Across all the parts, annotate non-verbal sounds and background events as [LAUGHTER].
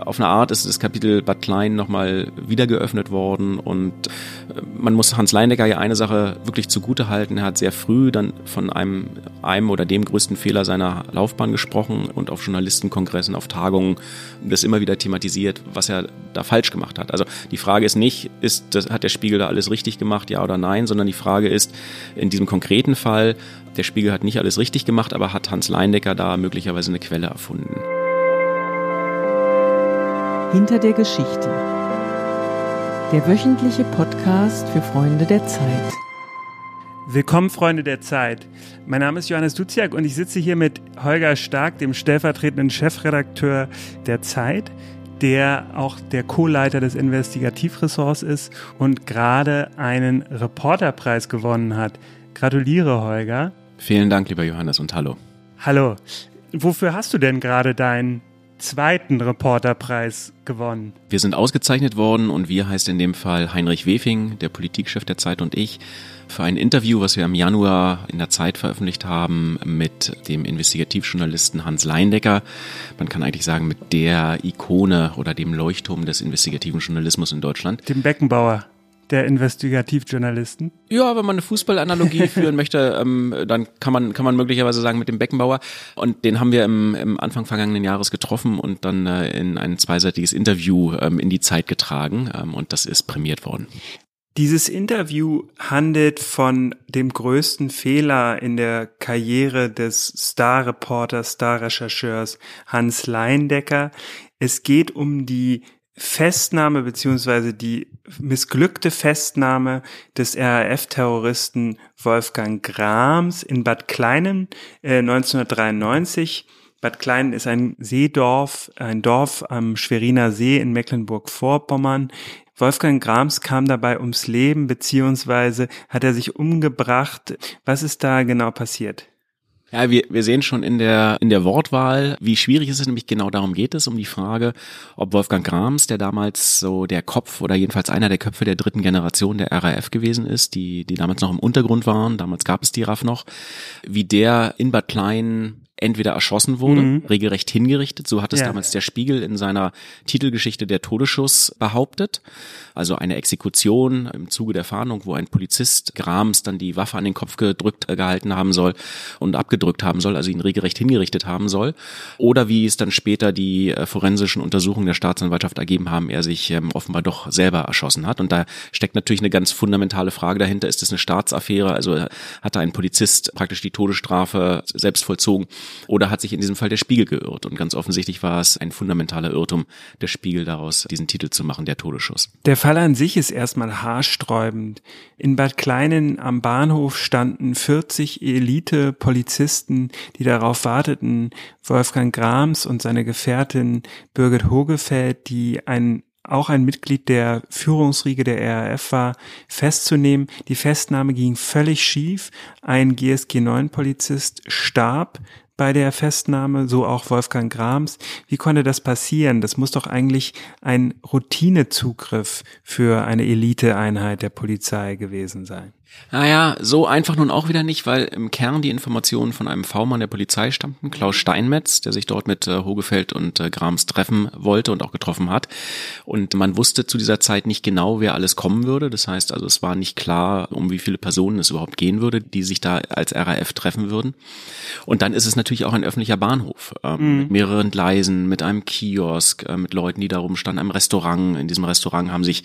auf eine Art ist das Kapitel Bad Klein nochmal wieder geöffnet worden und äh, man muss Hans Leindecker ja eine Sache wirklich zugute halten. Er hat sehr früh dann von einem, einem oder dem größten Fehler seiner Laufbahn gesprochen und auf Journalistenkongressen, auf Tagungen das immer wieder thematisiert, was er da falsch gemacht hat. Also die Frage ist nicht, ist, das, hat der Spiegel da alles richtig gemacht, ja oder nein, sondern die Frage ist, in diesem konkreten Fall, der Spiegel hat nicht alles richtig gemacht, aber hat Hans Leindecker da möglicherweise eine Quelle erfunden. Hinter der Geschichte. Der wöchentliche Podcast für Freunde der Zeit. Willkommen, Freunde der Zeit. Mein Name ist Johannes Duziak und ich sitze hier mit Holger Stark, dem stellvertretenden Chefredakteur der Zeit, der auch der Co-Leiter des Investigativressorts ist und gerade einen Reporterpreis gewonnen hat. Gratuliere, Holger. Vielen Dank, lieber Johannes, und hallo. Hallo. Wofür hast du denn gerade deinen zweiten Reporterpreis gewonnen. Wir sind ausgezeichnet worden und wir heißt in dem Fall Heinrich Wefing, der Politikchef der Zeit und ich, für ein Interview, was wir im Januar in der Zeit veröffentlicht haben mit dem Investigativjournalisten Hans Leindecker. Man kann eigentlich sagen, mit der Ikone oder dem Leuchtturm des investigativen Journalismus in Deutschland. Dem Beckenbauer der Investigativjournalisten? Ja, wenn man eine Fußballanalogie [LAUGHS] führen möchte, ähm, dann kann man, kann man möglicherweise sagen mit dem Beckenbauer. Und den haben wir im, im Anfang vergangenen Jahres getroffen und dann äh, in ein zweiseitiges Interview ähm, in die Zeit getragen. Ähm, und das ist prämiert worden. Dieses Interview handelt von dem größten Fehler in der Karriere des Star-Reporters, Star-Rechercheurs Hans Leindecker. Es geht um die Festnahme beziehungsweise die missglückte Festnahme des RAF-Terroristen Wolfgang Grams in Bad Kleinen äh, 1993. Bad Kleinen ist ein Seedorf, ein Dorf am Schweriner See in Mecklenburg-Vorpommern. Wolfgang Grams kam dabei ums Leben, beziehungsweise hat er sich umgebracht. Was ist da genau passiert? Ja, wir, wir sehen schon in der, in der Wortwahl, wie schwierig es ist, nämlich genau darum geht es, um die Frage, ob Wolfgang Grams, der damals so der Kopf oder jedenfalls einer der Köpfe der dritten Generation der RAF gewesen ist, die, die damals noch im Untergrund waren, damals gab es die RAF noch, wie der in Bad Klein entweder erschossen wurde, mhm. regelrecht hingerichtet, so hat es ja. damals der Spiegel in seiner Titelgeschichte der Todesschuss behauptet, also eine Exekution im Zuge der Fahndung, wo ein Polizist Grams dann die Waffe an den Kopf gedrückt äh, gehalten haben soll und abgedrückt haben soll, also ihn regelrecht hingerichtet haben soll. Oder wie es dann später die äh, forensischen Untersuchungen der Staatsanwaltschaft ergeben haben, er sich ähm, offenbar doch selber erschossen hat. Und da steckt natürlich eine ganz fundamentale Frage dahinter. Ist es eine Staatsaffäre? Also äh, hat da ein Polizist praktisch die Todesstrafe selbst vollzogen oder hat sich in diesem Fall der Spiegel geirrt? Und ganz offensichtlich war es ein fundamentaler Irrtum, der Spiegel daraus diesen Titel zu machen, der Todesschuss. Der Fall an sich ist erstmal haarsträubend. In Bad Kleinen am Bahnhof standen 40 Elite-Polizisten, die darauf warteten, Wolfgang Grams und seine Gefährtin Birgit Hogefeld, die ein auch ein Mitglied der Führungsriege der RAF war, festzunehmen. Die Festnahme ging völlig schief. Ein GSG 9 Polizist starb bei der Festnahme, so auch Wolfgang Grams. Wie konnte das passieren? Das muss doch eigentlich ein Routinezugriff für eine Eliteeinheit der Polizei gewesen sein. Naja, so einfach nun auch wieder nicht, weil im Kern die Informationen von einem V-Mann der Polizei stammten, Klaus Steinmetz, der sich dort mit äh, Hogefeld und äh, Grams treffen wollte und auch getroffen hat. Und man wusste zu dieser Zeit nicht genau, wer alles kommen würde. Das heißt also, es war nicht klar, um wie viele Personen es überhaupt gehen würde, die sich da als RAF treffen würden. Und dann ist es natürlich auch ein öffentlicher Bahnhof ähm, mhm. mit mehreren Gleisen, mit einem Kiosk, äh, mit Leuten, die da rumstanden, einem Restaurant. In diesem Restaurant haben sich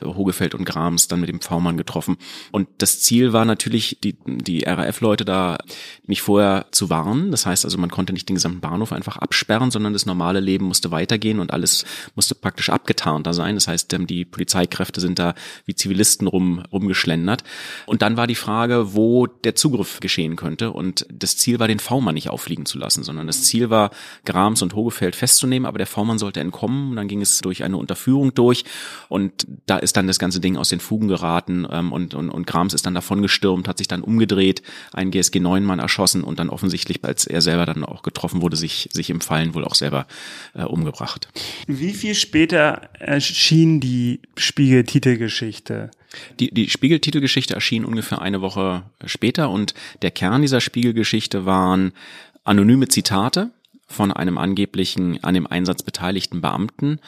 äh, Hogefeld und Grams dann mit dem V-Mann getroffen. Und das Ziel war natürlich, die, die RAF-Leute da nicht vorher zu warnen. Das heißt also, man konnte nicht den gesamten Bahnhof einfach absperren, sondern das normale Leben musste weitergehen und alles musste praktisch abgetarnter sein. Das heißt, ähm, die Polizeikräfte sind da wie Zivilisten rum, rumgeschlendert. Und dann war die Frage, wo der Zugriff geschehen könnte. Und das Ziel war, den V-Mann nicht auffliegen zu lassen, sondern das Ziel war, Grams und Hogefeld festzunehmen, aber der V-Mann sollte entkommen. Und dann ging es durch eine Unterführung durch und da ist dann das ganze Ding aus den Fugen geraten ähm, und, und, und Grams ist dann davon gestürmt, hat sich dann umgedreht, einen GSG 9 Mann erschossen und dann offensichtlich, als er selber dann auch getroffen wurde, sich, sich im Fallen wohl auch selber äh, umgebracht. Wie viel später erschien die Spiegel-Titelgeschichte? Die, die Spiegel-Titelgeschichte erschien ungefähr eine Woche später und der Kern dieser Spiegelgeschichte waren anonyme Zitate von einem angeblichen an dem Einsatz beteiligten Beamten,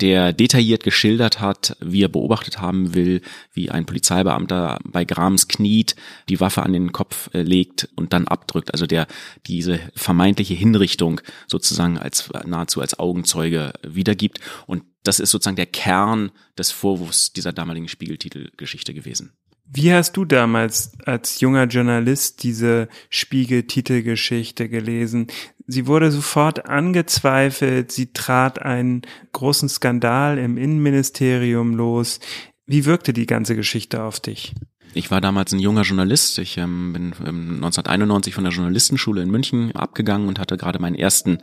der detailliert geschildert hat, wie er beobachtet haben will, wie ein Polizeibeamter bei Grams kniet, die Waffe an den Kopf äh, legt und dann abdrückt. Also der diese vermeintliche Hinrichtung sozusagen als nahezu als Augenzeuge wiedergibt. Und das ist sozusagen der Kern des Vorwurfs dieser damaligen Spiegeltitelgeschichte gewesen. Wie hast du damals als junger Journalist diese Spiegel-Titelgeschichte gelesen? Sie wurde sofort angezweifelt, sie trat einen großen Skandal im Innenministerium los. Wie wirkte die ganze Geschichte auf dich? Ich war damals ein junger Journalist. Ich ähm, bin 1991 von der Journalistenschule in München abgegangen und hatte gerade meinen ersten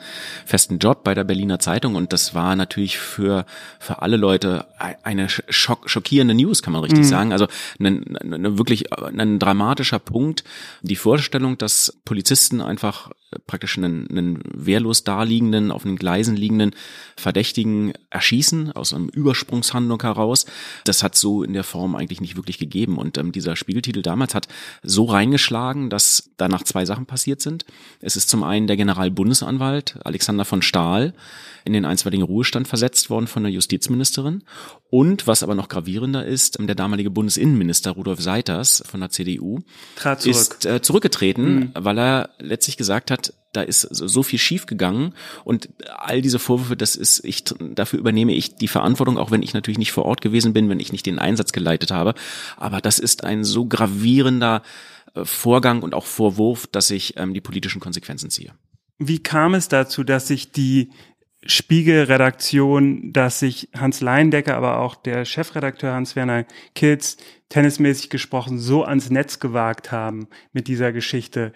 festen Job bei der Berliner Zeitung. Und das war natürlich für, für alle Leute eine schock, schockierende News, kann man richtig mhm. sagen. Also ein, ein, wirklich ein dramatischer Punkt. Die Vorstellung, dass Polizisten einfach praktisch einen, einen wehrlos daliegenden, auf den Gleisen liegenden Verdächtigen erschießen, aus einem Übersprungshandlung heraus. Das hat so in der Form eigentlich nicht wirklich gegeben. Und ähm, dieser Spiegeltitel damals hat so reingeschlagen, dass danach zwei Sachen passiert sind. Es ist zum einen der Generalbundesanwalt Alexander von Stahl in den einstweiligen Ruhestand versetzt worden von der Justizministerin. Und was aber noch gravierender ist, der damalige Bundesinnenminister Rudolf Seiters von der CDU zurück. ist äh, zurückgetreten, mhm. weil er letztlich gesagt hat, da ist so viel schief gegangen und all diese Vorwürfe, das ist ich dafür übernehme ich die Verantwortung, auch wenn ich natürlich nicht vor Ort gewesen bin, wenn ich nicht den Einsatz geleitet habe, aber das ist ein so gravierender äh, Vorgang und auch Vorwurf, dass ich ähm, die politischen Konsequenzen ziehe. Wie kam es dazu, dass sich die Spiegelredaktion, dass sich Hans Leindecker, aber auch der Chefredakteur Hans-Werner Kilz tennismäßig gesprochen so ans Netz gewagt haben mit dieser Geschichte.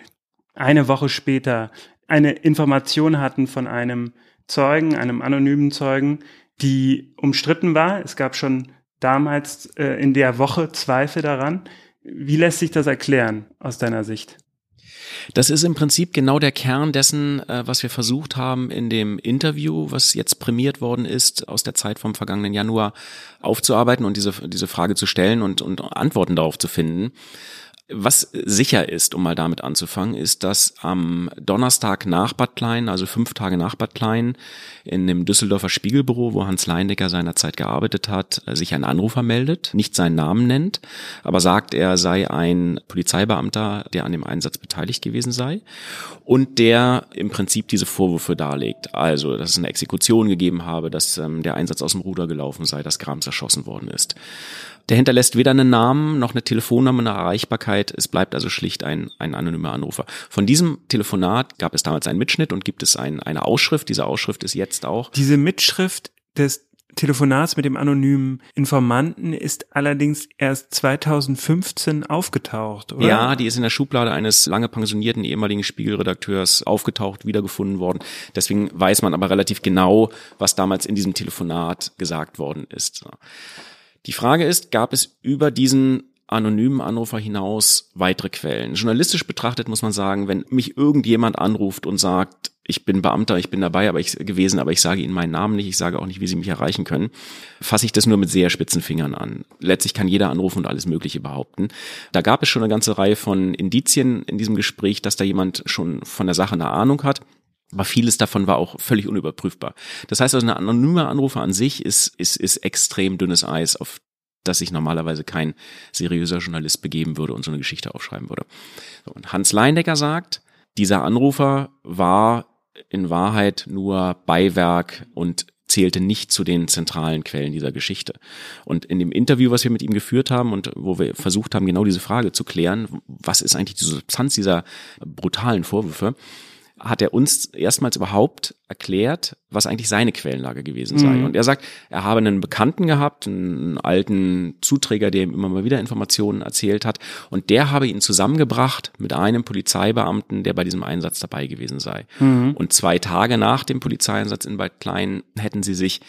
Eine Woche später eine Information hatten von einem Zeugen, einem anonymen Zeugen, die umstritten war. Es gab schon damals äh, in der Woche Zweifel daran. Wie lässt sich das erklären aus deiner Sicht? Das ist im Prinzip genau der Kern dessen, äh, was wir versucht haben in dem Interview, was jetzt prämiert worden ist, aus der Zeit vom vergangenen Januar aufzuarbeiten und diese, diese Frage zu stellen und, und Antworten darauf zu finden. Was sicher ist, um mal damit anzufangen, ist, dass am Donnerstag nach Bad Klein, also fünf Tage nach Bad Klein, in dem Düsseldorfer Spiegelbüro, wo Hans Leindecker seinerzeit gearbeitet hat, sich ein Anrufer meldet, nicht seinen Namen nennt, aber sagt, er sei ein Polizeibeamter, der an dem Einsatz beteiligt gewesen sei und der im Prinzip diese Vorwürfe darlegt. Also, dass es eine Exekution gegeben habe, dass ähm, der Einsatz aus dem Ruder gelaufen sei, dass Grams erschossen worden ist. Der hinterlässt weder einen Namen noch eine Telefonnummer, eine Erreichbarkeit. Es bleibt also schlicht ein, ein anonymer Anrufer. Von diesem Telefonat gab es damals einen Mitschnitt und gibt es ein, eine Ausschrift. Diese Ausschrift ist jetzt auch. Diese Mitschrift des Telefonats mit dem anonymen Informanten ist allerdings erst 2015 aufgetaucht, oder? Ja, die ist in der Schublade eines lange pensionierten ehemaligen Spiegelredakteurs aufgetaucht, wiedergefunden worden. Deswegen weiß man aber relativ genau, was damals in diesem Telefonat gesagt worden ist. Die Frage ist, gab es über diesen anonymen Anrufer hinaus weitere Quellen? Journalistisch betrachtet muss man sagen, wenn mich irgendjemand anruft und sagt, ich bin Beamter, ich bin dabei, aber ich gewesen, aber ich sage Ihnen meinen Namen nicht, ich sage auch nicht, wie Sie mich erreichen können, fasse ich das nur mit sehr spitzen Fingern an. Letztlich kann jeder anrufen und alles Mögliche behaupten. Da gab es schon eine ganze Reihe von Indizien in diesem Gespräch, dass da jemand schon von der Sache eine Ahnung hat. Aber vieles davon war auch völlig unüberprüfbar. Das heißt also, eine anonyme Anrufer an sich ist, ist, ist extrem dünnes Eis, auf das sich normalerweise kein seriöser Journalist begeben würde und so eine Geschichte aufschreiben würde. Und Hans Leindecker sagt, dieser Anrufer war in Wahrheit nur Beiwerk und zählte nicht zu den zentralen Quellen dieser Geschichte. Und in dem Interview, was wir mit ihm geführt haben und wo wir versucht haben, genau diese Frage zu klären, was ist eigentlich die Substanz dieser brutalen Vorwürfe, hat er uns erstmals überhaupt erklärt, was eigentlich seine Quellenlage gewesen sei. Mhm. Und er sagt, er habe einen Bekannten gehabt, einen alten Zuträger, der ihm immer mal wieder Informationen erzählt hat. Und der habe ihn zusammengebracht mit einem Polizeibeamten, der bei diesem Einsatz dabei gewesen sei. Mhm. Und zwei Tage nach dem Polizeieinsatz in Bad Klein hätten sie sich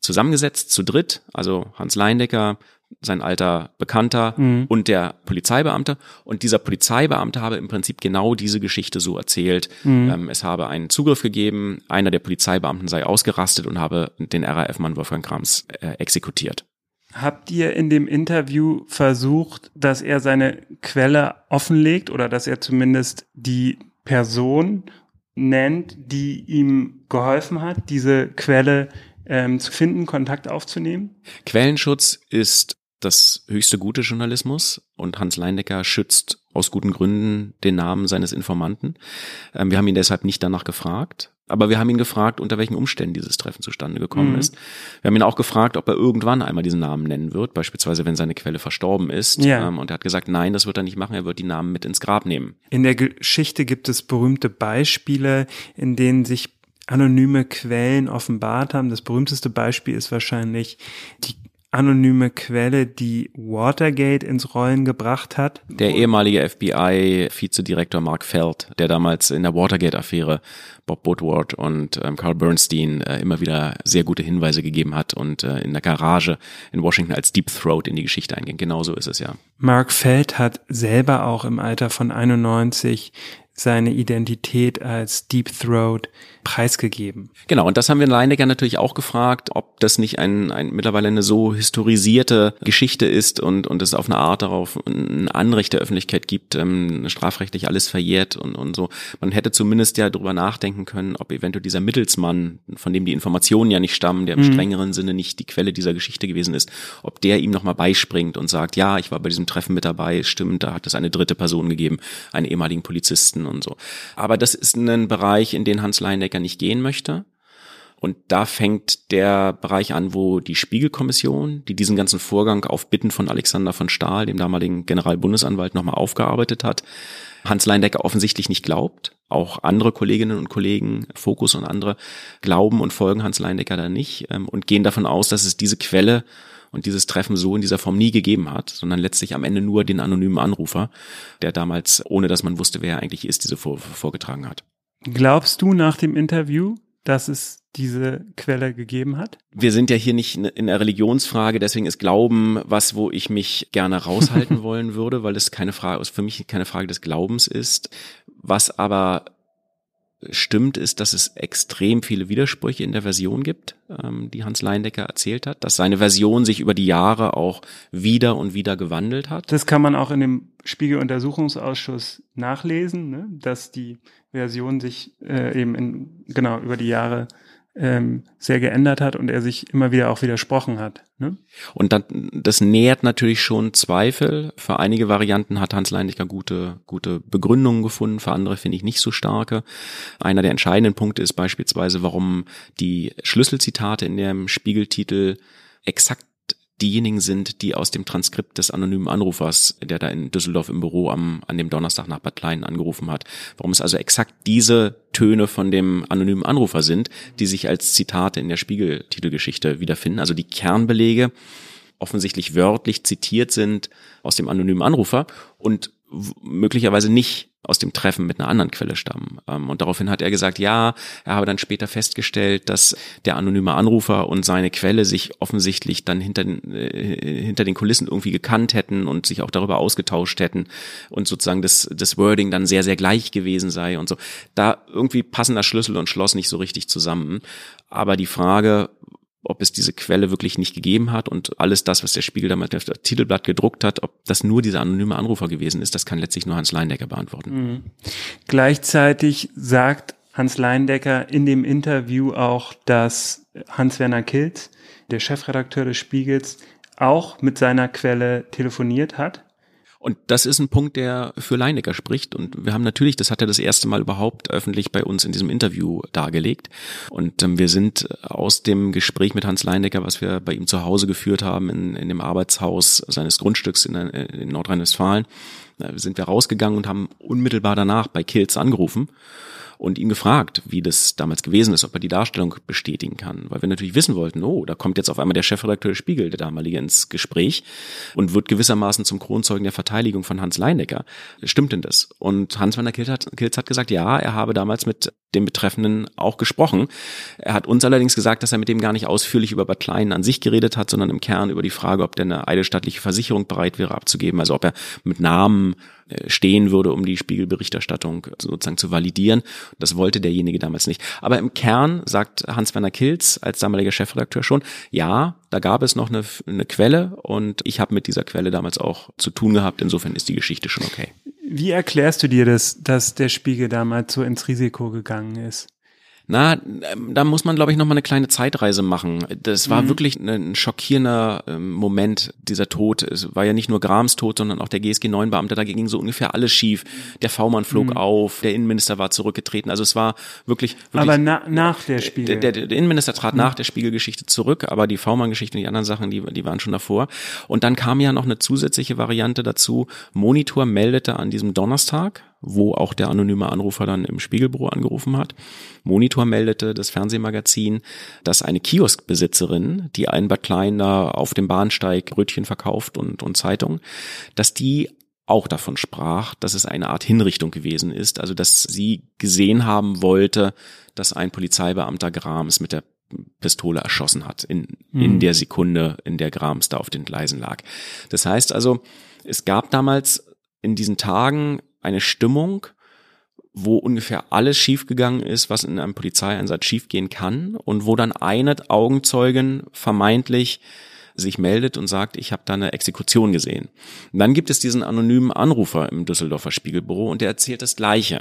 zusammengesetzt, zu dritt, also Hans Leindecker, sein alter Bekannter mhm. und der Polizeibeamte. Und dieser Polizeibeamte habe im Prinzip genau diese Geschichte so erzählt. Mhm. Ähm, es habe einen Zugriff gegeben, einer der Polizeibeamten sei ausgerastet und habe den RAF-Mann Wolfgang Krams äh, exekutiert. Habt ihr in dem Interview versucht, dass er seine Quelle offenlegt oder dass er zumindest die Person nennt, die ihm geholfen hat, diese Quelle ähm, zu finden, Kontakt aufzunehmen? Quellenschutz ist das höchste gute Journalismus und Hans Leindecker schützt aus guten Gründen den Namen seines Informanten. Ähm, wir haben ihn deshalb nicht danach gefragt, aber wir haben ihn gefragt, unter welchen Umständen dieses Treffen zustande gekommen mhm. ist. Wir haben ihn auch gefragt, ob er irgendwann einmal diesen Namen nennen wird, beispielsweise wenn seine Quelle verstorben ist. Ja. Ähm, und er hat gesagt, nein, das wird er nicht machen, er wird die Namen mit ins Grab nehmen. In der Geschichte gibt es berühmte Beispiele, in denen sich anonyme Quellen offenbart haben. Das berühmteste Beispiel ist wahrscheinlich die anonyme Quelle, die Watergate ins Rollen gebracht hat. Der ehemalige FBI-Vizedirektor Mark Feld, der damals in der Watergate-Affäre Bob Woodward und ähm, Carl Bernstein äh, immer wieder sehr gute Hinweise gegeben hat und äh, in der Garage in Washington als Deep Throat in die Geschichte einging. Genauso ist es ja. Mark Feld hat selber auch im Alter von 91 seine Identität als Deep Throat preisgegeben. Genau, und das haben wir in Leinecker natürlich auch gefragt, ob das nicht ein, ein mittlerweile eine so historisierte Geschichte ist und, und es auf eine Art darauf ein Anrecht der Öffentlichkeit gibt, ähm, strafrechtlich alles verjährt und, und so. Man hätte zumindest ja drüber nachdenken können, ob eventuell dieser Mittelsmann, von dem die Informationen ja nicht stammen, der im mhm. strengeren Sinne nicht die Quelle dieser Geschichte gewesen ist, ob der ihm nochmal beispringt und sagt, ja, ich war bei diesem Treffen mit dabei, stimmt, da hat es eine dritte Person gegeben, einen ehemaligen Polizisten und so. Aber das ist ein Bereich, in den Hans Leinecker nicht gehen möchte. Und da fängt der Bereich an, wo die Spiegelkommission, die diesen ganzen Vorgang auf Bitten von Alexander von Stahl, dem damaligen Generalbundesanwalt, nochmal aufgearbeitet hat, Hans Leindecker offensichtlich nicht glaubt. Auch andere Kolleginnen und Kollegen, Fokus und andere, glauben und folgen Hans Leindecker da nicht ähm, und gehen davon aus, dass es diese Quelle und dieses Treffen so in dieser Form nie gegeben hat, sondern letztlich am Ende nur den anonymen Anrufer, der damals, ohne dass man wusste, wer er eigentlich ist, diese Vorwürfe vorgetragen hat. Glaubst du nach dem Interview, dass es diese Quelle gegeben hat? Wir sind ja hier nicht in der Religionsfrage, deswegen ist Glauben was, wo ich mich gerne raushalten [LAUGHS] wollen würde, weil es keine Frage, für mich keine Frage des Glaubens ist. Was aber stimmt, ist, dass es extrem viele Widersprüche in der Version gibt, ähm, die Hans Leindecker erzählt hat, dass seine Version sich über die Jahre auch wieder und wieder gewandelt hat. Das kann man auch in dem Spiegeluntersuchungsausschuss nachlesen, ne? dass die Version sich äh, eben in, genau über die Jahre ähm, sehr geändert hat und er sich immer wieder auch widersprochen hat. Ne? Und dann, das nähert natürlich schon Zweifel. Für einige Varianten hat Hans Leindiger gute, gute Begründungen gefunden, für andere finde ich nicht so starke. Einer der entscheidenden Punkte ist beispielsweise, warum die Schlüsselzitate in dem Spiegeltitel exakt diejenigen sind, die aus dem Transkript des anonymen Anrufers, der da in Düsseldorf im Büro am, an dem Donnerstag nach Bad Klein angerufen hat, warum es also exakt diese Töne von dem anonymen Anrufer sind, die sich als Zitate in der Spiegeltitelgeschichte wiederfinden, also die Kernbelege offensichtlich wörtlich zitiert sind aus dem anonymen Anrufer. Und möglicherweise nicht aus dem Treffen mit einer anderen Quelle stammen. Ähm, und daraufhin hat er gesagt, ja, er habe dann später festgestellt, dass der anonyme Anrufer und seine Quelle sich offensichtlich dann hinter äh, hinter den Kulissen irgendwie gekannt hätten und sich auch darüber ausgetauscht hätten und sozusagen das, das Wording dann sehr, sehr gleich gewesen sei und so. Da irgendwie passen das Schlüssel und Schloss nicht so richtig zusammen. Aber die Frage, ob es diese Quelle wirklich nicht gegeben hat und alles das, was der Spiegel damals auf das Titelblatt gedruckt hat, ob das nur dieser anonyme Anrufer gewesen ist, das kann letztlich nur Hans Leindecker beantworten. Mhm. Gleichzeitig sagt Hans Leindecker in dem Interview auch, dass Hans-Werner Kilz, der Chefredakteur des Spiegels, auch mit seiner Quelle telefoniert hat und das ist ein Punkt, der für Leinecker spricht. Und wir haben natürlich, das hat er das erste Mal überhaupt öffentlich bei uns in diesem Interview dargelegt. Und ähm, wir sind aus dem Gespräch mit Hans Leinecker, was wir bei ihm zu Hause geführt haben, in, in dem Arbeitshaus seines Grundstücks in, in Nordrhein-Westfalen, äh, sind wir rausgegangen und haben unmittelbar danach bei Kills angerufen und ihn gefragt, wie das damals gewesen ist, ob er die Darstellung bestätigen kann. Weil wir natürlich wissen wollten, oh, da kommt jetzt auf einmal der Chefredakteur Spiegel, der damalige, ins Gespräch und wird gewissermaßen zum Kronzeugen der Verteidigung von Hans Leinecker. Stimmt denn das? Und Hans van der Kilz hat, Kilz hat gesagt, ja, er habe damals mit dem Betreffenden auch gesprochen. Er hat uns allerdings gesagt, dass er mit dem gar nicht ausführlich über Bad Klein an sich geredet hat, sondern im Kern über die Frage, ob der eine eidesstattliche Versicherung bereit wäre abzugeben, also ob er mit Namen stehen würde, um die Spiegelberichterstattung sozusagen zu validieren. Das wollte derjenige damals nicht. Aber im Kern sagt Hans-Werner Kilz als damaliger Chefredakteur schon, ja, da gab es noch eine, eine Quelle und ich habe mit dieser Quelle damals auch zu tun gehabt. Insofern ist die Geschichte schon okay. Wie erklärst du dir das, dass der Spiegel damals so ins Risiko gegangen ist? Na, ähm, da muss man, glaube ich, noch mal eine kleine Zeitreise machen. Das war mhm. wirklich ein schockierender ähm, Moment, dieser Tod. Es war ja nicht nur Grams Tod, sondern auch der GSG-9-Beamte. Da ging so ungefähr alles schief. Der V-Mann flog mhm. auf, der Innenminister war zurückgetreten. Also es war wirklich, wirklich Aber na, nach der Spiegel. Der, der, der Innenminister trat mhm. nach der Spiegelgeschichte zurück, aber die V-Mann-Geschichte und die anderen Sachen, die, die waren schon davor. Und dann kam ja noch eine zusätzliche Variante dazu. Monitor meldete an diesem Donnerstag, wo auch der anonyme Anrufer dann im Spiegelbüro angerufen hat. Monitor meldete das Fernsehmagazin, dass eine Kioskbesitzerin, die einen Bad Klein da auf dem Bahnsteig Brötchen verkauft und, und Zeitung, dass die auch davon sprach, dass es eine Art Hinrichtung gewesen ist, also dass sie gesehen haben wollte, dass ein Polizeibeamter Grams mit der Pistole erschossen hat in, mhm. in der Sekunde, in der Grams da auf den Gleisen lag. Das heißt also, es gab damals in diesen Tagen eine Stimmung, wo ungefähr alles schiefgegangen ist, was in einem Polizeieinsatz schiefgehen kann und wo dann eine Augenzeugin vermeintlich sich meldet und sagt, ich habe da eine Exekution gesehen. Und dann gibt es diesen anonymen Anrufer im Düsseldorfer Spiegelbüro und der erzählt das Gleiche.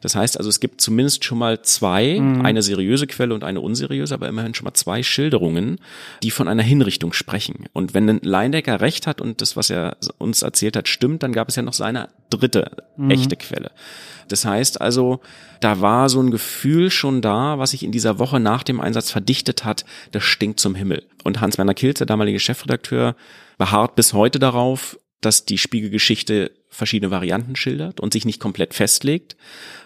Das heißt also, es gibt zumindest schon mal zwei, mhm. eine seriöse Quelle und eine unseriöse, aber immerhin schon mal zwei Schilderungen, die von einer Hinrichtung sprechen. Und wenn ein Leindecker recht hat und das, was er uns erzählt hat, stimmt, dann gab es ja noch seine dritte mhm. echte Quelle. Das heißt also, da war so ein Gefühl schon da, was sich in dieser Woche nach dem Einsatz verdichtet hat, das stinkt zum Himmel. Und Hans-Werner Kilz, der damalige Chefredakteur, beharrt bis heute darauf, dass die Spiegelgeschichte verschiedene Varianten schildert und sich nicht komplett festlegt.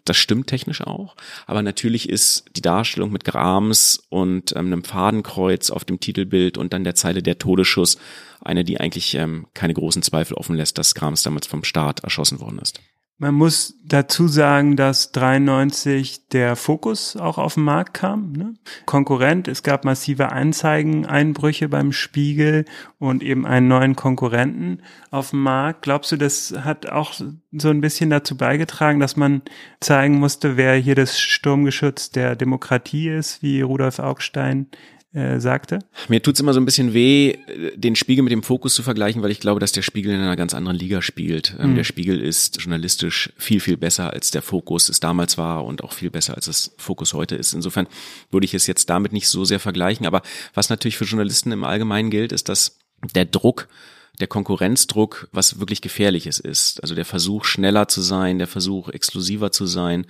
Das stimmt technisch auch. Aber natürlich ist die Darstellung mit Grams und ähm, einem Fadenkreuz auf dem Titelbild und dann der Zeile der Todesschuss eine, die eigentlich ähm, keine großen Zweifel offen lässt, dass Grams damals vom Staat erschossen worden ist. Man muss dazu sagen, dass 93 der Fokus auch auf den Markt kam. Ne? Konkurrent, es gab massive Anzeigeneinbrüche beim Spiegel und eben einen neuen Konkurrenten auf dem Markt. Glaubst du, das hat auch so ein bisschen dazu beigetragen, dass man zeigen musste, wer hier das Sturmgeschütz der Demokratie ist, wie Rudolf Augstein äh, sagte. Mir tut's immer so ein bisschen weh, den Spiegel mit dem Fokus zu vergleichen, weil ich glaube, dass der Spiegel in einer ganz anderen Liga spielt. Mhm. Der Spiegel ist journalistisch viel, viel besser, als der Fokus es damals war und auch viel besser, als es Fokus heute ist. Insofern würde ich es jetzt damit nicht so sehr vergleichen. Aber was natürlich für Journalisten im Allgemeinen gilt, ist, dass der Druck der Konkurrenzdruck was wirklich gefährliches ist. Also der Versuch, schneller zu sein, der Versuch, exklusiver zu sein,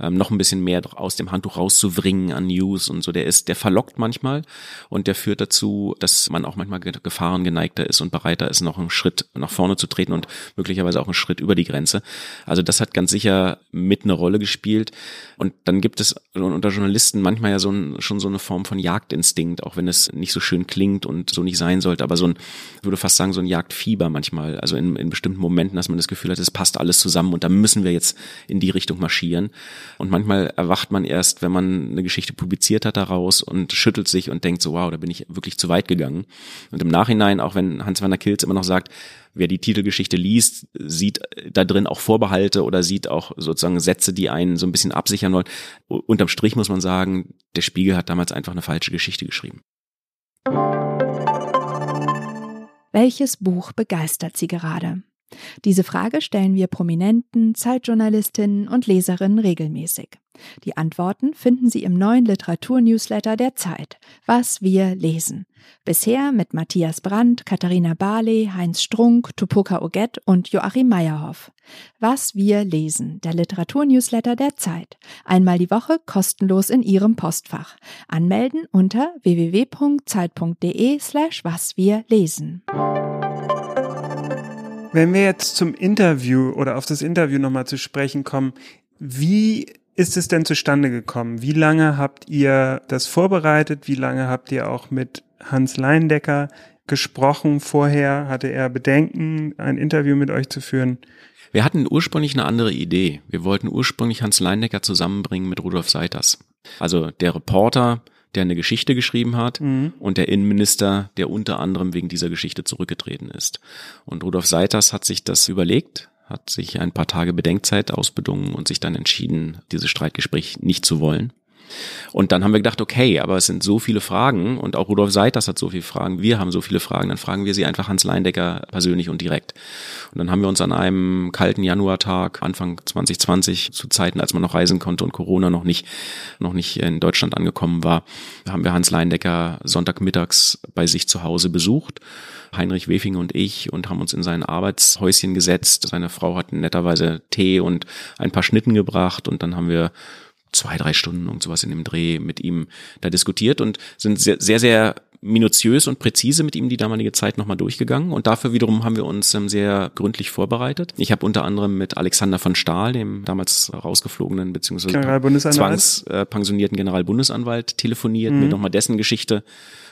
ähm, noch ein bisschen mehr aus dem Handtuch rauszubringen an News und so. Der ist, der verlockt manchmal und der führt dazu, dass man auch manchmal Gefahren geneigter ist und bereiter ist, noch einen Schritt nach vorne zu treten und möglicherweise auch einen Schritt über die Grenze. Also das hat ganz sicher mit eine Rolle gespielt. Und dann gibt es unter Journalisten manchmal ja so ein, schon so eine Form von Jagdinstinkt, auch wenn es nicht so schön klingt und so nicht sein sollte, aber so ein, ich würde fast sagen, so ein Jagdfieber manchmal. Also in, in bestimmten Momenten, dass man das Gefühl hat, es passt alles zusammen und da müssen wir jetzt in die Richtung marschieren. Und manchmal erwacht man erst, wenn man eine Geschichte publiziert hat daraus und schüttelt sich und denkt so, wow, da bin ich wirklich zu weit gegangen. Und im Nachhinein, auch wenn Hans-Werner Kilz immer noch sagt, wer die Titelgeschichte liest, sieht da drin auch Vorbehalte oder sieht auch sozusagen Sätze, die einen so ein bisschen absichern wollen. Unterm Strich muss man sagen, der Spiegel hat damals einfach eine falsche Geschichte geschrieben. Welches Buch begeistert Sie gerade? Diese Frage stellen wir Prominenten, Zeitjournalistinnen und Leserinnen regelmäßig. Die Antworten finden Sie im neuen Literaturnewsletter der Zeit, Was wir lesen. Bisher mit Matthias Brandt, Katharina Barley, Heinz Strunk, Tupoka Oget und Joachim Meyerhoff. Was wir lesen, der Literaturnewsletter der Zeit. Einmal die Woche kostenlos in Ihrem Postfach. Anmelden unter www.zeit.de slash was wir lesen. Wenn wir jetzt zum Interview oder auf das Interview nochmal zu sprechen kommen, wie ist es denn zustande gekommen? Wie lange habt ihr das vorbereitet? Wie lange habt ihr auch mit Hans Leindecker gesprochen vorher? Hatte er Bedenken, ein Interview mit euch zu führen? Wir hatten ursprünglich eine andere Idee. Wir wollten ursprünglich Hans Leindecker zusammenbringen mit Rudolf Seiters. Also der Reporter, der eine Geschichte geschrieben hat mhm. und der Innenminister, der unter anderem wegen dieser Geschichte zurückgetreten ist. Und Rudolf Seiters hat sich das überlegt, hat sich ein paar Tage Bedenkzeit ausbedungen und sich dann entschieden, dieses Streitgespräch nicht zu wollen. Und dann haben wir gedacht, okay, aber es sind so viele Fragen und auch Rudolf Seiters hat so viele Fragen, wir haben so viele Fragen, dann fragen wir sie einfach Hans Leindecker persönlich und direkt. Und dann haben wir uns an einem kalten Januartag, Anfang 2020, zu Zeiten, als man noch reisen konnte und Corona noch nicht, noch nicht in Deutschland angekommen war, haben wir Hans Leindecker Sonntagmittags bei sich zu Hause besucht. Heinrich Wefing und ich und haben uns in sein Arbeitshäuschen gesetzt. Seine Frau hat netterweise Tee und ein paar Schnitten gebracht und dann haben wir zwei, drei Stunden und sowas in dem Dreh mit ihm da diskutiert und sind sehr, sehr, sehr minutiös und präzise mit ihm die damalige Zeit nochmal durchgegangen und dafür wiederum haben wir uns ähm, sehr gründlich vorbereitet. Ich habe unter anderem mit Alexander von Stahl, dem damals rausgeflogenen bzw. zwangspensionierten Generalbundesanwalt telefoniert, mhm. mir nochmal dessen Geschichte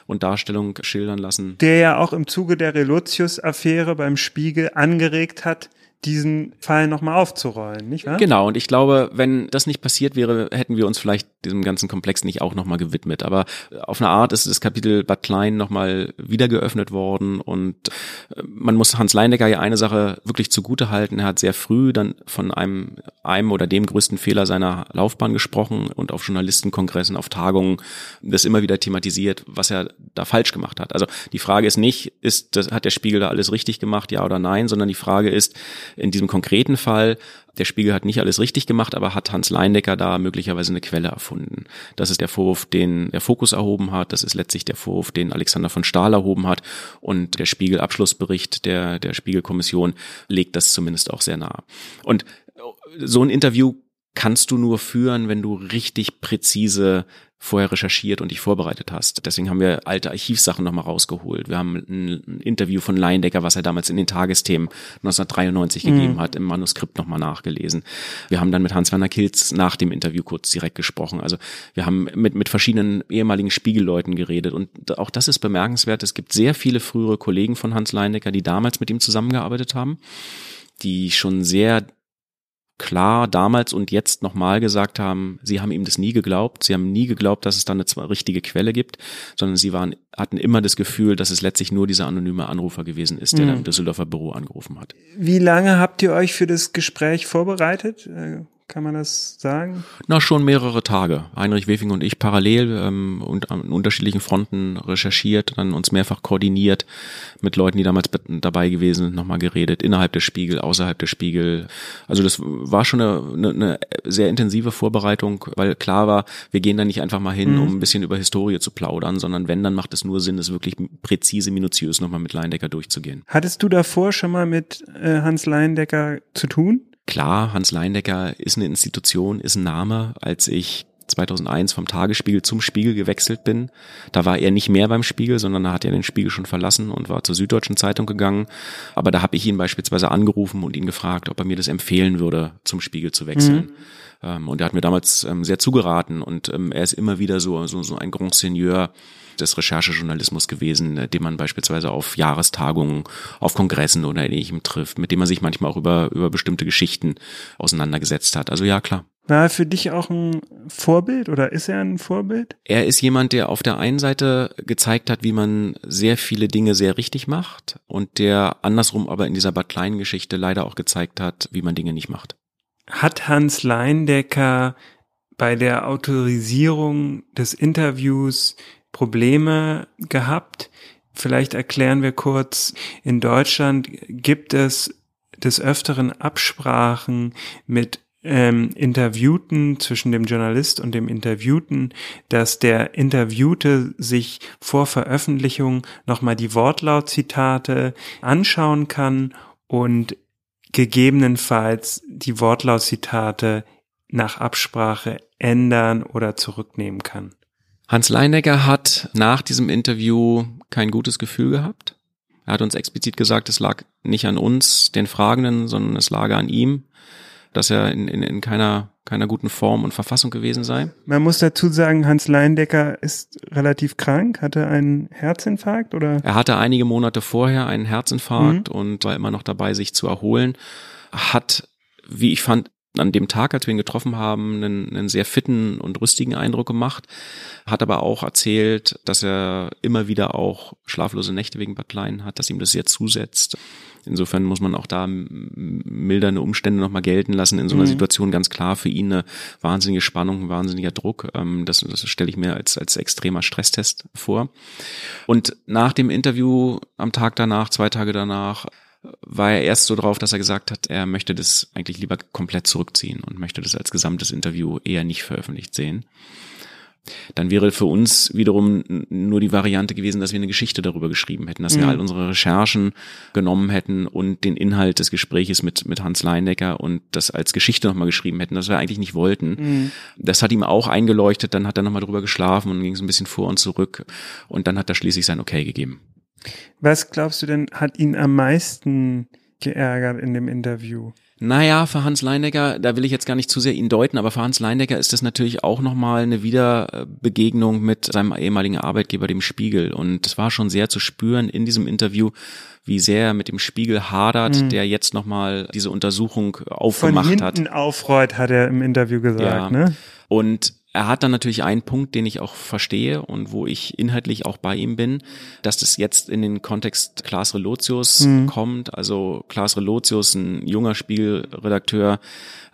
und Darstellung schildern lassen. Der ja auch im Zuge der Relotius-Affäre beim Spiegel angeregt hat, diesen Fall nochmal aufzurollen, nicht wahr? Genau, und ich glaube, wenn das nicht passiert wäre, hätten wir uns vielleicht diesem ganzen Komplex nicht auch nochmal gewidmet. Aber auf eine Art ist das Kapitel Bad Klein nochmal wieder geöffnet worden und äh, man muss Hans Leindecker ja eine Sache wirklich zugute halten. Er hat sehr früh dann von einem, einem oder dem größten Fehler seiner Laufbahn gesprochen und auf Journalistenkongressen, auf Tagungen das immer wieder thematisiert, was er da falsch gemacht hat. Also die Frage ist nicht, ist, das, hat der Spiegel da alles richtig gemacht, ja oder nein, sondern die Frage ist, in diesem konkreten Fall, der Spiegel hat nicht alles richtig gemacht, aber hat Hans Leindecker da möglicherweise eine Quelle erfunden. Das ist der Vorwurf, den der Fokus erhoben hat. Das ist letztlich der Vorwurf, den Alexander von Stahl erhoben hat. Und der Spiegel-Abschlussbericht der, der Spiegelkommission legt das zumindest auch sehr nah. Und so ein Interview kannst du nur führen, wenn du richtig präzise vorher recherchiert und dich vorbereitet hast. Deswegen haben wir alte Archivsachen nochmal rausgeholt. Wir haben ein, Interview von Leindecker, was er damals in den Tagesthemen 1993 mhm. gegeben hat, im Manuskript nochmal nachgelesen. Wir haben dann mit Hans-Werner Kilz nach dem Interview kurz direkt gesprochen. Also wir haben mit, mit verschiedenen ehemaligen Spiegelleuten geredet und auch das ist bemerkenswert. Es gibt sehr viele frühere Kollegen von Hans Leindecker, die damals mit ihm zusammengearbeitet haben, die schon sehr klar damals und jetzt nochmal gesagt haben, sie haben ihm das nie geglaubt. Sie haben nie geglaubt, dass es da eine richtige Quelle gibt, sondern sie waren, hatten immer das Gefühl, dass es letztlich nur dieser anonyme Anrufer gewesen ist, der mhm. da im Düsseldorfer Büro angerufen hat. Wie lange habt ihr euch für das Gespräch vorbereitet? Kann man das sagen? Na, schon mehrere Tage. Heinrich Wefing und ich parallel ähm, und an unterschiedlichen Fronten recherchiert, dann uns mehrfach koordiniert, mit Leuten, die damals dabei gewesen sind, nochmal geredet, innerhalb des Spiegel, außerhalb des Spiegel. Also das war schon eine, eine, eine sehr intensive Vorbereitung, weil klar war, wir gehen da nicht einfach mal hin, mhm. um ein bisschen über Historie zu plaudern, sondern wenn, dann macht es nur Sinn, das wirklich präzise, minutiös nochmal mit Leindecker durchzugehen. Hattest du davor schon mal mit äh, Hans Leindecker zu tun? Klar, Hans Leindecker ist eine Institution, ist ein Name. Als ich 2001 vom Tagesspiegel zum Spiegel gewechselt bin, da war er nicht mehr beim Spiegel, sondern da hat er den Spiegel schon verlassen und war zur Süddeutschen Zeitung gegangen. Aber da habe ich ihn beispielsweise angerufen und ihn gefragt, ob er mir das empfehlen würde, zum Spiegel zu wechseln. Mhm. Ähm, und er hat mir damals ähm, sehr zugeraten und ähm, er ist immer wieder so, so, so ein Grand Seigneur, des Recherchejournalismus gewesen, äh, den man beispielsweise auf Jahrestagungen, auf Kongressen oder ähnlichem trifft, mit dem man sich manchmal auch über, über bestimmte Geschichten auseinandergesetzt hat. Also ja, klar. War er für dich auch ein Vorbild oder ist er ein Vorbild? Er ist jemand, der auf der einen Seite gezeigt hat, wie man sehr viele Dinge sehr richtig macht und der andersrum aber in dieser Bad Klein Geschichte leider auch gezeigt hat, wie man Dinge nicht macht. Hat Hans Leindecker bei der Autorisierung des Interviews Probleme gehabt. Vielleicht erklären wir kurz, in Deutschland gibt es des Öfteren Absprachen mit ähm, Interviewten zwischen dem Journalist und dem Interviewten, dass der Interviewte sich vor Veröffentlichung nochmal die Wortlautzitate anschauen kann und gegebenenfalls die Wortlautzitate nach Absprache ändern oder zurücknehmen kann. Hans Leinecker hat nach diesem Interview kein gutes Gefühl gehabt. Er hat uns explizit gesagt, es lag nicht an uns, den Fragenden, sondern es lag an ihm, dass er in, in, in keiner, keiner guten Form und Verfassung gewesen sei. Man muss dazu sagen, Hans Leindecker ist relativ krank, hatte einen Herzinfarkt oder? Er hatte einige Monate vorher einen Herzinfarkt mhm. und war immer noch dabei, sich zu erholen. Hat, wie ich fand, an dem Tag, als wir ihn getroffen haben, einen, einen sehr fitten und rüstigen Eindruck gemacht, hat aber auch erzählt, dass er immer wieder auch schlaflose Nächte wegen Bad Klein hat, dass ihm das sehr zusetzt. Insofern muss man auch da mildernde Umstände nochmal gelten lassen. In so einer mhm. Situation ganz klar für ihn eine wahnsinnige Spannung, ein wahnsinniger Druck. Ähm, das, das stelle ich mir als, als extremer Stresstest vor. Und nach dem Interview am Tag danach, zwei Tage danach, war er erst so drauf, dass er gesagt hat, er möchte das eigentlich lieber komplett zurückziehen und möchte das als gesamtes Interview eher nicht veröffentlicht sehen. Dann wäre für uns wiederum nur die Variante gewesen, dass wir eine Geschichte darüber geschrieben hätten, dass mhm. wir all unsere Recherchen genommen hätten und den Inhalt des Gespräches mit, mit Hans Leindecker und das als Geschichte nochmal geschrieben hätten, das wir eigentlich nicht wollten. Mhm. Das hat ihm auch eingeleuchtet, dann hat er nochmal drüber geschlafen und ging so ein bisschen vor und zurück und dann hat er schließlich sein Okay gegeben. Was glaubst du denn, hat ihn am meisten geärgert in dem Interview? Naja, für Hans Leindecker, da will ich jetzt gar nicht zu sehr ihn deuten, aber für Hans Leindecker ist das natürlich auch nochmal eine Wiederbegegnung mit seinem ehemaligen Arbeitgeber, dem Spiegel. Und es war schon sehr zu spüren in diesem Interview, wie sehr er mit dem Spiegel hadert, mhm. der jetzt nochmal diese Untersuchung aufgemacht Von hinten hat. aufreut, hat er im Interview gesagt, ja. ne? Und er hat dann natürlich einen Punkt, den ich auch verstehe und wo ich inhaltlich auch bei ihm bin, dass das jetzt in den Kontext Klaas Relotius mhm. kommt. Also Klaas Relotius, ein junger Spielredakteur,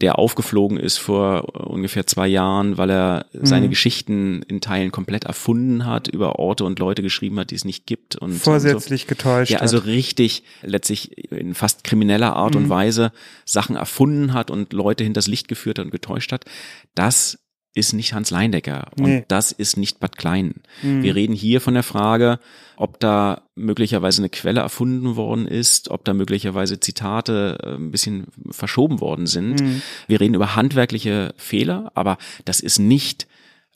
der aufgeflogen ist vor ungefähr zwei Jahren, weil er mhm. seine Geschichten in Teilen komplett erfunden hat, über Orte und Leute geschrieben hat, die es nicht gibt. Und Vorsätzlich so. getäuscht. Ja, also richtig letztlich in fast krimineller Art mhm. und Weise Sachen erfunden hat und Leute hinters Licht geführt hat und getäuscht hat. Das ist nicht Hans Leindecker und nee. das ist nicht Bad Klein. Mhm. Wir reden hier von der Frage, ob da möglicherweise eine Quelle erfunden worden ist, ob da möglicherweise Zitate äh, ein bisschen verschoben worden sind. Mhm. Wir reden über handwerkliche Fehler, aber das ist nicht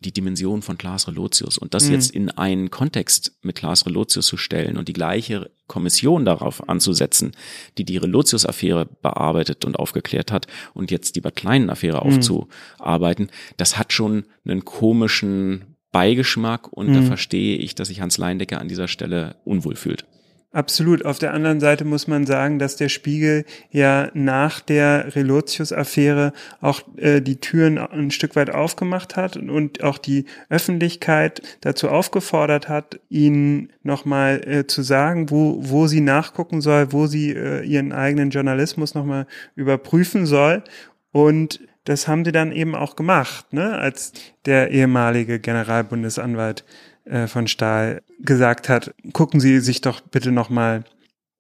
die Dimension von Klaas Relotius und das mhm. jetzt in einen Kontext mit Klaas Relotius zu stellen und die gleiche Kommission darauf anzusetzen, die die Relotius-Affäre bearbeitet und aufgeklärt hat und jetzt die Bad Kleinen-Affäre mhm. aufzuarbeiten, das hat schon einen komischen Beigeschmack und mhm. da verstehe ich, dass sich Hans Leindecker an dieser Stelle unwohl fühlt. Absolut. Auf der anderen Seite muss man sagen, dass der Spiegel ja nach der Relotius-Affäre auch äh, die Türen ein Stück weit aufgemacht hat und auch die Öffentlichkeit dazu aufgefordert hat, ihnen nochmal äh, zu sagen, wo, wo sie nachgucken soll, wo sie äh, ihren eigenen Journalismus nochmal überprüfen soll. Und das haben sie dann eben auch gemacht, ne? als der ehemalige Generalbundesanwalt äh, von Stahl gesagt hat, gucken Sie sich doch bitte nochmal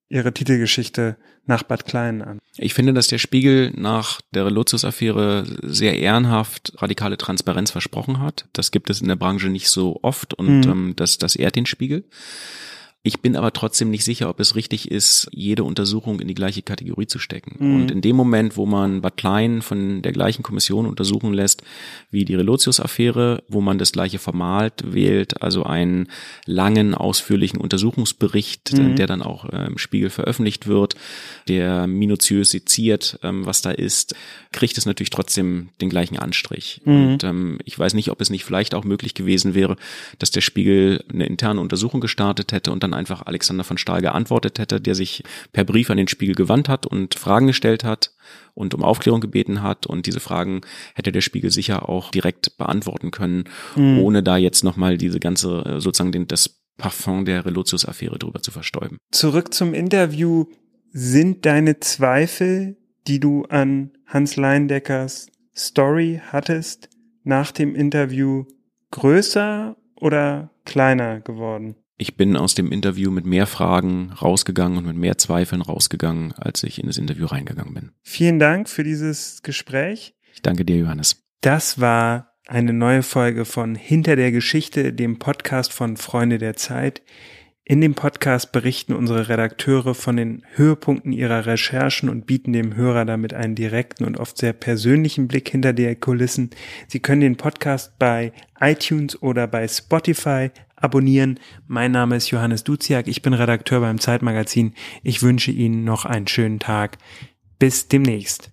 Ihre Titelgeschichte nach Bad Klein an. Ich finde, dass der Spiegel nach der Relotius-Affäre sehr ehrenhaft radikale Transparenz versprochen hat. Das gibt es in der Branche nicht so oft und mhm. ähm, das, das ehrt den Spiegel. Ich bin aber trotzdem nicht sicher, ob es richtig ist, jede Untersuchung in die gleiche Kategorie zu stecken. Mhm. Und in dem Moment, wo man Bad Klein von der gleichen Kommission untersuchen lässt wie die Relotius-Affäre, wo man das gleiche Format wählt, also einen langen, ausführlichen Untersuchungsbericht, mhm. der dann auch äh, im Spiegel veröffentlicht wird, der minutiös seziert, ähm, was da ist, kriegt es natürlich trotzdem den gleichen Anstrich. Mhm. Und ähm, ich weiß nicht, ob es nicht vielleicht auch möglich gewesen wäre, dass der Spiegel eine interne Untersuchung gestartet hätte und dann einfach Alexander von Stahl geantwortet hätte, der sich per Brief an den Spiegel gewandt hat und Fragen gestellt hat und um Aufklärung gebeten hat. Und diese Fragen hätte der Spiegel sicher auch direkt beantworten können, mhm. ohne da jetzt nochmal diese ganze, äh, sozusagen den, das Parfum der Relotius-Affäre drüber zu verstäuben. Zurück zum Interview. Sind deine Zweifel, die du an Hans Leindeckers Story hattest, nach dem Interview größer oder kleiner geworden? Ich bin aus dem Interview mit mehr Fragen rausgegangen und mit mehr Zweifeln rausgegangen, als ich in das Interview reingegangen bin. Vielen Dank für dieses Gespräch. Ich danke dir, Johannes. Das war eine neue Folge von Hinter der Geschichte, dem Podcast von Freunde der Zeit. In dem Podcast berichten unsere Redakteure von den Höhepunkten ihrer Recherchen und bieten dem Hörer damit einen direkten und oft sehr persönlichen Blick hinter die Kulissen. Sie können den Podcast bei iTunes oder bei Spotify abonnieren. Mein Name ist Johannes Duziak, ich bin Redakteur beim Zeitmagazin. Ich wünsche Ihnen noch einen schönen Tag. Bis demnächst.